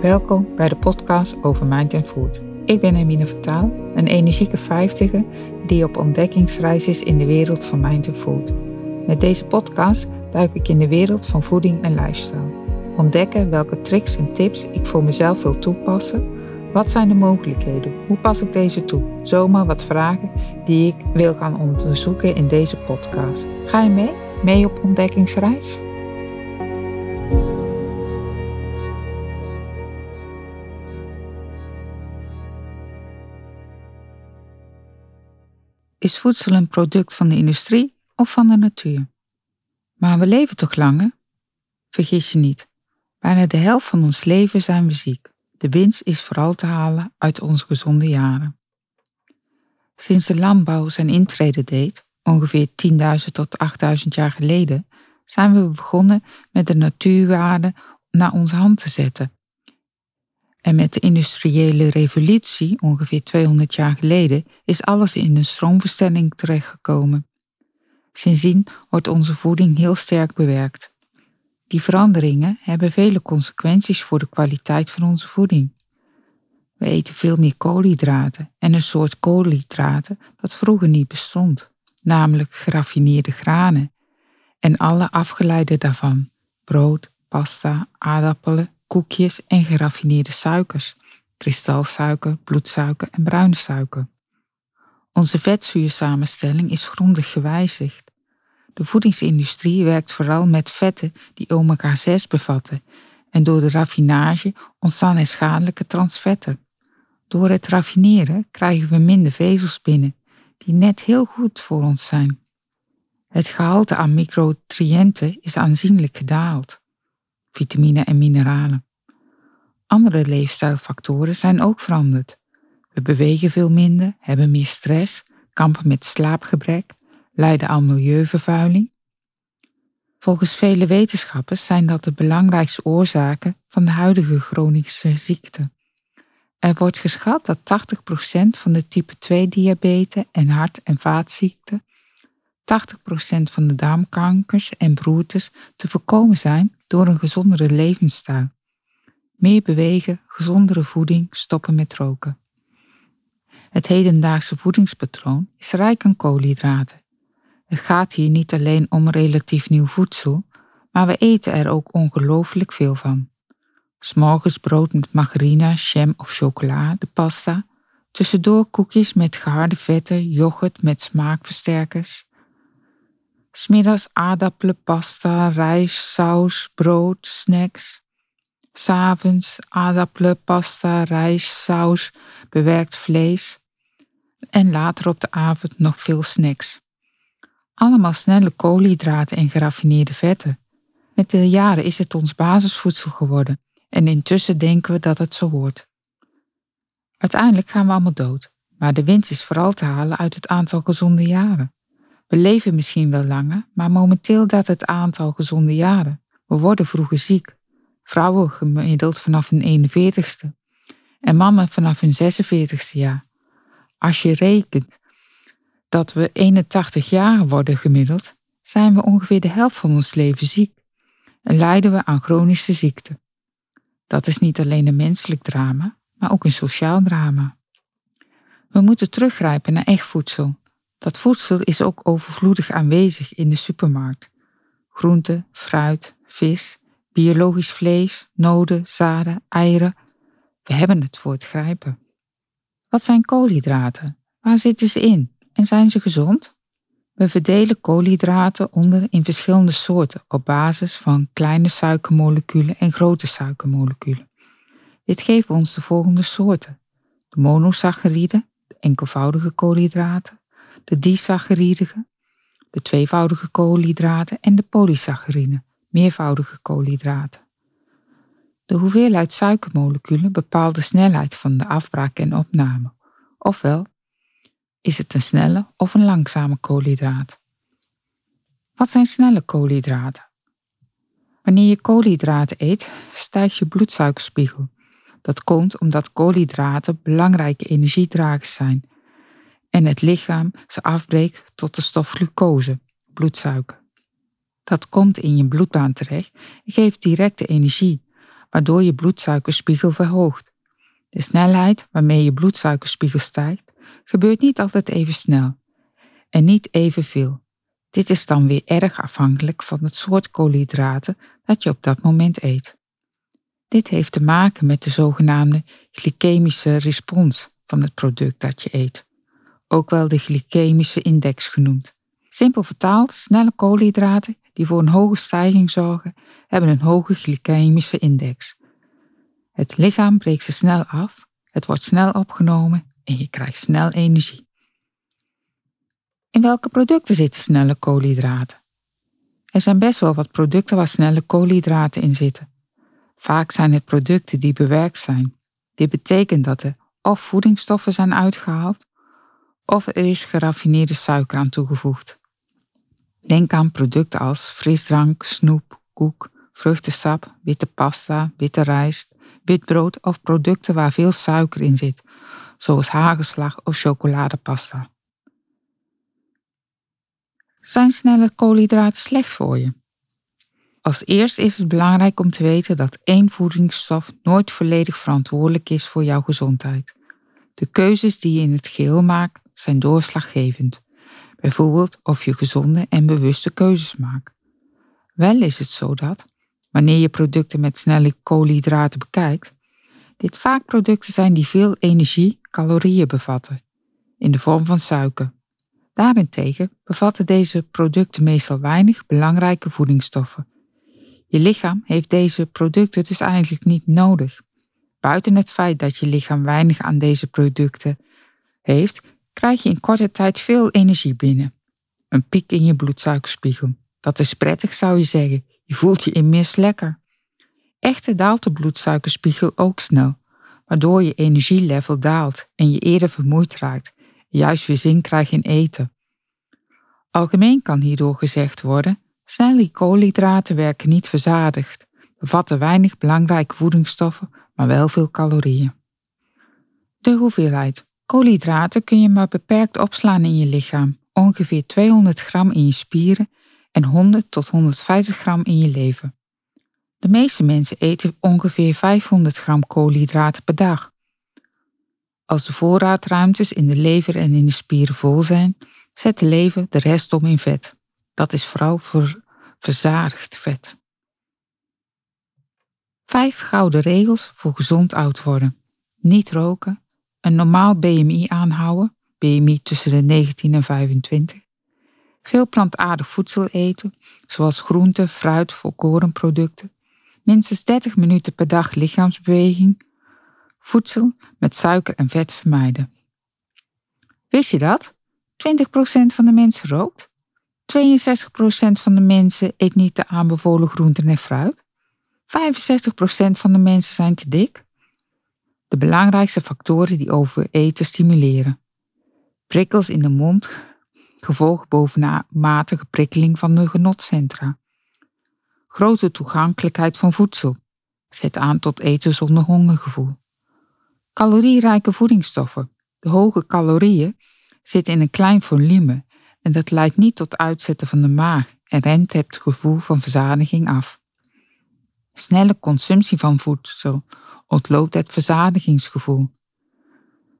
Welkom bij de podcast over Mind and Food. Ik ben Emine Vertaal, een energieke vijftiger die op ontdekkingsreis is in de wereld van Mind and Food. Met deze podcast duik ik in de wereld van voeding en lifestyle. Ontdekken welke tricks en tips ik voor mezelf wil toepassen. Wat zijn de mogelijkheden? Hoe pas ik deze toe? Zomaar wat vragen die ik wil gaan onderzoeken in deze podcast. Ga je mee? Mee op ontdekkingsreis? Is voedsel een product van de industrie of van de natuur? Maar we leven toch langer? Vergis je niet. Bijna de helft van ons leven zijn we ziek. De winst is vooral te halen uit onze gezonde jaren. Sinds de landbouw zijn intrede deed, ongeveer 10.000 tot 8.000 jaar geleden, zijn we begonnen met de natuurwaarden naar onze hand te zetten en met de industriële revolutie, ongeveer 200 jaar geleden, is alles in een stroomverstelling terechtgekomen. Sindsdien wordt onze voeding heel sterk bewerkt. Die veranderingen hebben vele consequenties voor de kwaliteit van onze voeding. We eten veel meer koolhydraten en een soort koolhydraten dat vroeger niet bestond, namelijk geraffineerde granen en alle afgeleiden daarvan: brood, pasta, aardappelen, koekjes en geraffineerde suikers, kristalsuiker, bloedsuiker en bruine suiker. Onze vetzuursamenstelling is grondig gewijzigd. De voedingsindustrie werkt vooral met vetten die omega-6 bevatten en door de raffinage ontstaan er schadelijke transvetten. Door het raffineren krijgen we minder vezels binnen, die net heel goed voor ons zijn. Het gehalte aan micronutriënten is aanzienlijk gedaald vitamine en mineralen. Andere leefstijlfactoren zijn ook veranderd. We bewegen veel minder, hebben meer stress, kampen met slaapgebrek, lijden aan milieuvervuiling. Volgens vele wetenschappers zijn dat de belangrijkste oorzaken van de huidige chronische ziekte. Er wordt geschat dat 80% van de type 2-diabetes en hart- en vaatziekten, 80% van de darmkankers en broertes te voorkomen zijn door een gezondere levensstijl. Meer bewegen, gezondere voeding, stoppen met roken. Het hedendaagse voedingspatroon is rijk aan koolhydraten. Het gaat hier niet alleen om relatief nieuw voedsel, maar we eten er ook ongelooflijk veel van. S'morgens brood met margarine, jam of chocola, de pasta. Tussendoor koekjes met geharde vetten, yoghurt met smaakversterkers. Smiddags aardappelen, pasta, rijst, saus, brood, snacks. S'avonds aardappelen, pasta, rijst, saus, bewerkt vlees. En later op de avond nog veel snacks. Allemaal snelle koolhydraten en geraffineerde vetten. Met de jaren is het ons basisvoedsel geworden en intussen denken we dat het zo hoort. Uiteindelijk gaan we allemaal dood, maar de winst is vooral te halen uit het aantal gezonde jaren. We leven misschien wel langer, maar momenteel daalt het aantal gezonde jaren. We worden vroeger ziek. Vrouwen gemiddeld vanaf hun 41ste en mannen vanaf hun 46ste jaar. Als je rekent dat we 81 jaar worden gemiddeld, zijn we ongeveer de helft van ons leven ziek en lijden we aan chronische ziekten. Dat is niet alleen een menselijk drama, maar ook een sociaal drama. We moeten teruggrijpen naar echt voedsel dat voedsel is ook overvloedig aanwezig in de supermarkt. Groente, fruit, vis, biologisch vlees, noden, zaden, eieren. We hebben het voor het grijpen. Wat zijn koolhydraten? Waar zitten ze in? En zijn ze gezond? We verdelen koolhydraten onder in verschillende soorten op basis van kleine suikermoleculen en grote suikermoleculen. Dit geeft ons de volgende soorten: de monosaccharide, de enkelvoudige koolhydraten, de disaccharide, de tweevoudige koolhydraten en de polysaccharine, meervoudige koolhydraten. De hoeveelheid suikermoleculen bepaalt de snelheid van de afbraak en opname, ofwel is het een snelle of een langzame koolhydraat. Wat zijn snelle koolhydraten? Wanneer je koolhydraten eet, stijgt je bloedsuikerspiegel. Dat komt omdat koolhydraten belangrijke energiedragers zijn en het lichaam ze afbreekt tot de stof glucose, bloedsuiker. Dat komt in je bloedbaan terecht en geeft directe energie, waardoor je bloedsuikerspiegel verhoogt. De snelheid waarmee je bloedsuikerspiegel stijgt, gebeurt niet altijd even snel en niet evenveel. Dit is dan weer erg afhankelijk van het soort koolhydraten dat je op dat moment eet. Dit heeft te maken met de zogenaamde glycemische respons van het product dat je eet, ook wel de glycemische index genoemd. Simpel vertaald, snelle koolhydraten die voor een hoge stijging zorgen, hebben een hoge glycemische index. Het lichaam breekt ze snel af, het wordt snel opgenomen en je krijgt snel energie. In welke producten zitten snelle koolhydraten? Er zijn best wel wat producten waar snelle koolhydraten in zitten. Vaak zijn het producten die bewerkt zijn. Dit betekent dat er of voedingsstoffen zijn uitgehaald, of er is geraffineerde suiker aan toegevoegd. Denk aan producten als frisdrank, snoep, koek, vruchtensap, witte pasta, witte rijst, wit brood of producten waar veel suiker in zit, zoals hagelslag of chocoladepasta. Zijn snelle koolhydraten slecht voor je? Als eerst is het belangrijk om te weten dat één voedingsstof nooit volledig verantwoordelijk is voor jouw gezondheid. De keuzes die je in het geheel maakt zijn doorslaggevend. Bijvoorbeeld of je gezonde en bewuste keuzes maakt. Wel is het zo dat, wanneer je producten met snelle koolhydraten bekijkt, dit vaak producten zijn die veel energie, calorieën bevatten, in de vorm van suiker. Daarentegen bevatten deze producten meestal weinig belangrijke voedingsstoffen. Je lichaam heeft deze producten dus eigenlijk niet nodig. Buiten het feit dat je lichaam weinig aan deze producten heeft, krijg je in korte tijd veel energie binnen. Een piek in je bloedsuikerspiegel. Dat is prettig, zou je zeggen. Je voelt je immers lekker. Echter daalt de bloedsuikerspiegel ook snel, waardoor je energielevel daalt en je eerder vermoeid raakt, juist weer zin krijgt in eten. Algemeen kan hierdoor gezegd worden: snelle koolhydraten werken niet verzadigd, bevatten weinig belangrijke voedingsstoffen, maar wel veel calorieën. De hoeveelheid. Koolhydraten kun je maar beperkt opslaan in je lichaam, ongeveer 200 gram in je spieren en 100 tot 150 gram in je lever. De meeste mensen eten ongeveer 500 gram koolhydraten per dag. Als de voorraadruimtes in de lever en in de spieren vol zijn, zet de lever de rest om in vet. Dat is vooral voor verzadigd vet. Vijf gouden regels voor gezond oud worden. Niet roken, een normaal BMI aanhouden, BMI tussen de 19 en 25. Veel plantaardig voedsel eten, zoals groenten, fruit, volkorenproducten. Minstens 30 minuten per dag lichaamsbeweging. Voedsel met suiker en vet vermijden. Wist je dat? 20% van de mensen rookt. 62% van de mensen eet niet de aanbevolen groenten en fruit. 65% van de mensen zijn te dik. De belangrijkste factoren die overeten stimuleren. Prikkels in de mond, gevolg bovenmatige prikkeling van de genotcentra. Grote toegankelijkheid van voedsel. Zet aan tot eten zonder hongergevoel. Calorierijke voedingsstoffen. De hoge calorieën zitten in een klein volume en dat leidt niet tot uitzetten van de maag en remt het gevoel van verzadiging af. Snelle consumptie van voedsel ontloopt het verzadigingsgevoel.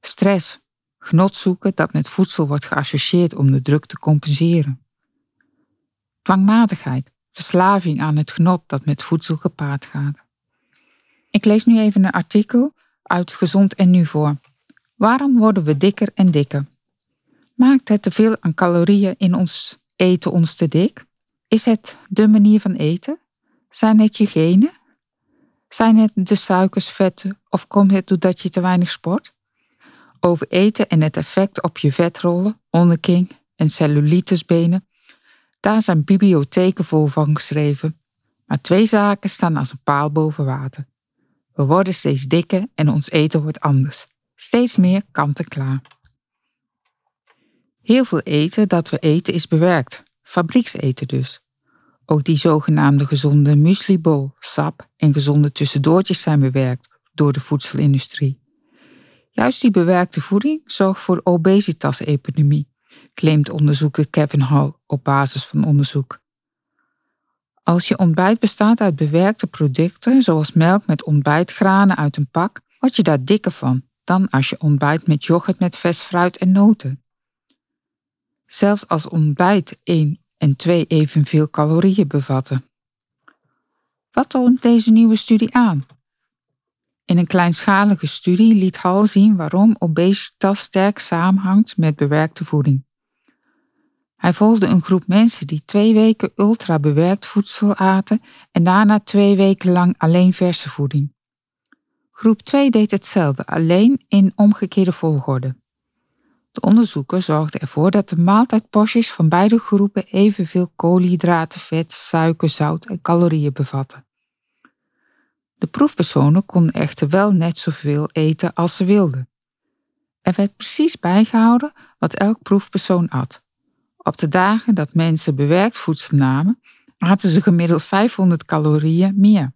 Stress, genot zoeken dat met voedsel wordt geassocieerd om de druk te compenseren. Dwangmatigheid, verslaving aan het genot dat met voedsel gepaard gaat. Ik lees nu even een artikel uit Gezond en Nu voor. Waarom worden we dikker en dikker? Maakt het te veel aan calorieën in ons eten ons te dik? Is het de manier van eten? Zijn het je genen? Zijn het de suikers, vetten of komt het doordat je te weinig sport? Over eten en het effect op je vetrollen, onderking en cellulitisbenen, daar zijn bibliotheken vol van geschreven. Maar twee zaken staan als een paal boven water. We worden steeds dikker en ons eten wordt anders. Steeds meer kant-en-klaar. Heel veel eten dat we eten is bewerkt, fabriekseten dus. Ook die zogenaamde gezonde mueslibol, sap en gezonde tussendoortjes zijn bewerkt door de voedselindustrie. Juist die bewerkte voeding zorgt voor obesitas-epidemie, claimt onderzoeker Kevin Hall op basis van onderzoek. Als je ontbijt bestaat uit bewerkte producten, zoals melk met ontbijtgranen uit een pak, word je daar dikker van dan als je ontbijt met yoghurt met vers fruit en noten. Zelfs als ontbijt 1 en 2 evenveel calorieën bevatten. Wat toont deze nieuwe studie aan? In een kleinschalige studie liet Hall zien waarom obesitas sterk samenhangt met bewerkte voeding. Hij volgde een groep mensen die twee weken ultra bewerkt voedsel aten en daarna twee weken lang alleen verse voeding. Groep 2 deed hetzelfde, alleen in omgekeerde volgorde. De onderzoeker zorgde ervoor dat de maaltijdporties van beide groepen evenveel koolhydraten, vet, suiker, zout en calorieën bevatten. De proefpersonen konden echter wel net zoveel eten als ze wilden. Er werd precies bijgehouden wat elk proefpersoon at. Op de dagen dat mensen bewerkt voedsel namen, aten ze gemiddeld 500 calorieën meer.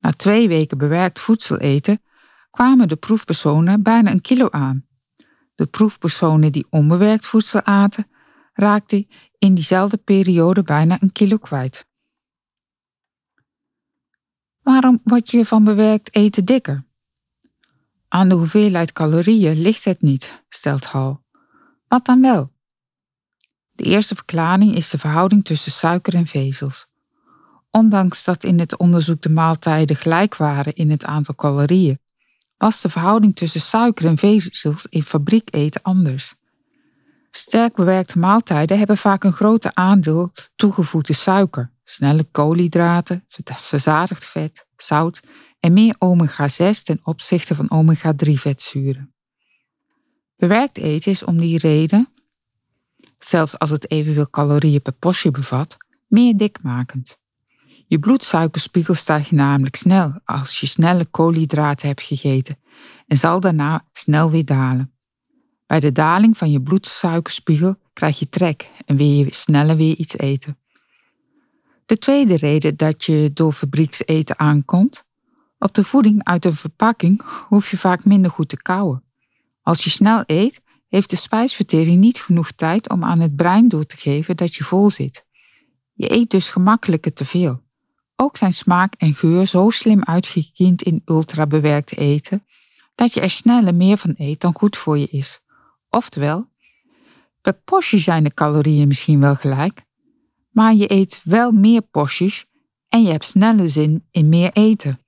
Na twee weken bewerkt voedsel eten kwamen de proefpersonen bijna een kilo aan. De proefpersonen die onbewerkt voedsel aten, raakten in diezelfde periode bijna een kilo kwijt. Waarom word je van bewerkt eten dikker? Aan de hoeveelheid calorieën ligt het niet, stelt Hall. Wat dan wel? De eerste verklaring is de verhouding tussen suiker en vezels. Ondanks dat in het onderzoek de maaltijden gelijk waren in het aantal calorieën, was de verhouding tussen suiker en vezels in fabrieketen anders. Sterk bewerkte maaltijden hebben vaak een groter aandeel toegevoegde suiker, snelle koolhydraten, verzadigd vet, zout en meer omega-6 ten opzichte van omega-3 vetzuren. Bewerkt eten is om die reden, zelfs als het evenveel calorieën per portie bevat, meer dikmakend. Je bloedsuikerspiegel stijgt namelijk snel als je snelle koolhydraten hebt gegeten en zal daarna snel weer dalen. Bij de daling van je bloedsuikerspiegel krijg je trek en wil je sneller weer iets eten. De tweede reden dat je door fabriekseten aankomt, op de voeding uit een verpakking hoef je vaak minder goed te kauwen. Als je snel eet, heeft de spijsvertering niet genoeg tijd om aan het brein door te geven dat je vol zit. Je eet dus gemakkelijker te veel. Ook zijn smaak en geur zo slim uitgekiend in ultrabewerkt eten, dat je er sneller meer van eet dan goed voor je is. Oftewel, per portie zijn de calorieën misschien wel gelijk, maar je eet wel meer porties en je hebt sneller zin in meer eten.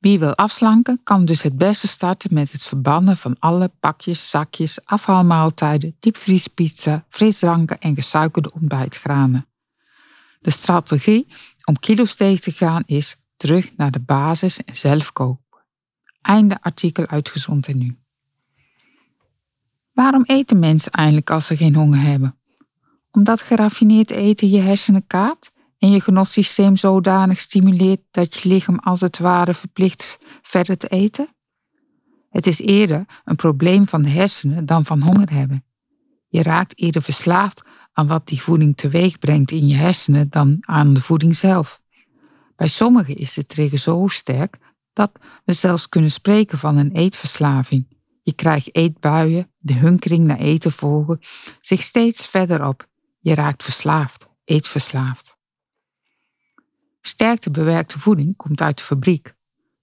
Wie wil afslanken, kan dus het beste starten met het verbannen van alle pakjes, zakjes, afhaalmaaltijden, diepvriespizza, frisdranken en gesuikerde ontbijtgranen. De strategie om kilo's tegen te gaan is terug naar de basis en zelf kopen. Einde artikel uitgezond en nu. Waarom eten mensen eigenlijk als ze geen honger hebben? Omdat geraffineerd eten je hersenen kaapt en je genotsysteem zodanig stimuleert dat je lichaam als het ware verplicht verder te eten? Het is eerder een probleem van de hersenen dan van honger hebben. Je raakt eerder verslaafd aan wat die voeding teweeg brengt in je hersenen dan aan de voeding zelf. Bij sommigen is de trigger zo sterk dat we zelfs kunnen spreken van een eetverslaving. Je krijgt eetbuien, de hunkering naar eten volgen zich steeds verder op. Je raakt verslaafd, eetverslaafd. Sterkte bewerkte voeding komt uit de fabriek.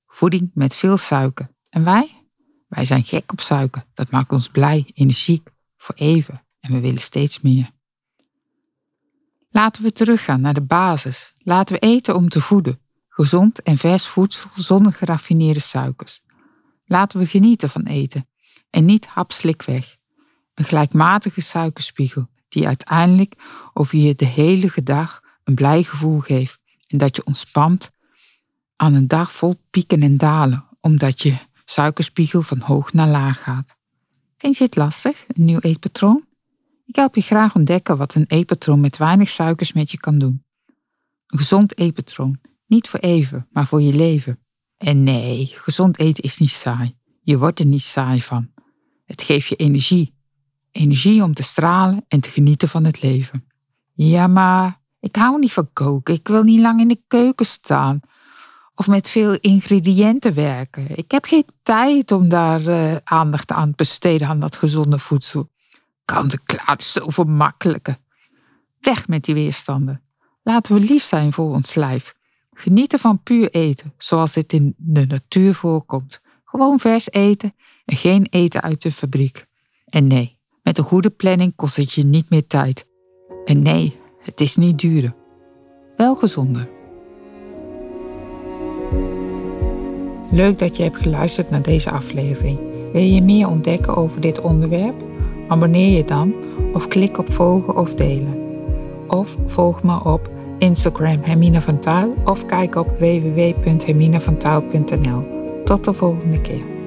Voeding met veel suiker. En wij? Wij zijn gek op suiker. Dat maakt ons blij, energiek, voor even. En we willen steeds meer. Laten we teruggaan naar de basis. Laten we eten om te voeden. Gezond en vers voedsel zonder geraffineerde suikers. Laten we genieten van eten en niet hapslik weg. Een gelijkmatige suikerspiegel die uiteindelijk over je de hele dag een blij gevoel geeft en dat je ontspant aan een dag vol pieken en dalen, omdat je suikerspiegel van hoog naar laag gaat. Vind je het lastig, een nieuw eetpatroon? Ik help je graag ontdekken wat een eetpatroon met weinig suikers met je kan doen. Een gezond eetpatroon, niet voor even, maar voor je leven. En nee, gezond eten is niet saai. Je wordt er niet saai van. Het geeft je energie. Energie om te stralen en te genieten van het leven. Ja, maar ik hou niet van koken. Ik wil niet lang in de keuken staan. Of met veel ingrediënten werken. Ik heb geen tijd om daar uh, aandacht aan te besteden aan dat gezonde voedsel. Kant en klaar zoveel makkelijker. Weg met die weerstanden. Laten we lief zijn voor ons lijf. Genieten van puur eten, zoals het in de natuur voorkomt. Gewoon vers eten en geen eten uit de fabriek. En nee, met een goede planning kost het je niet meer tijd. En nee, het is niet duurder. Wel gezonder. Leuk dat je hebt geluisterd naar deze aflevering. Wil je meer ontdekken over dit onderwerp? Abonneer je dan of klik op volgen of delen. Of volg me op Instagram Hermine van Taal of kijk op www.herminevantaal.nl. Tot de volgende keer.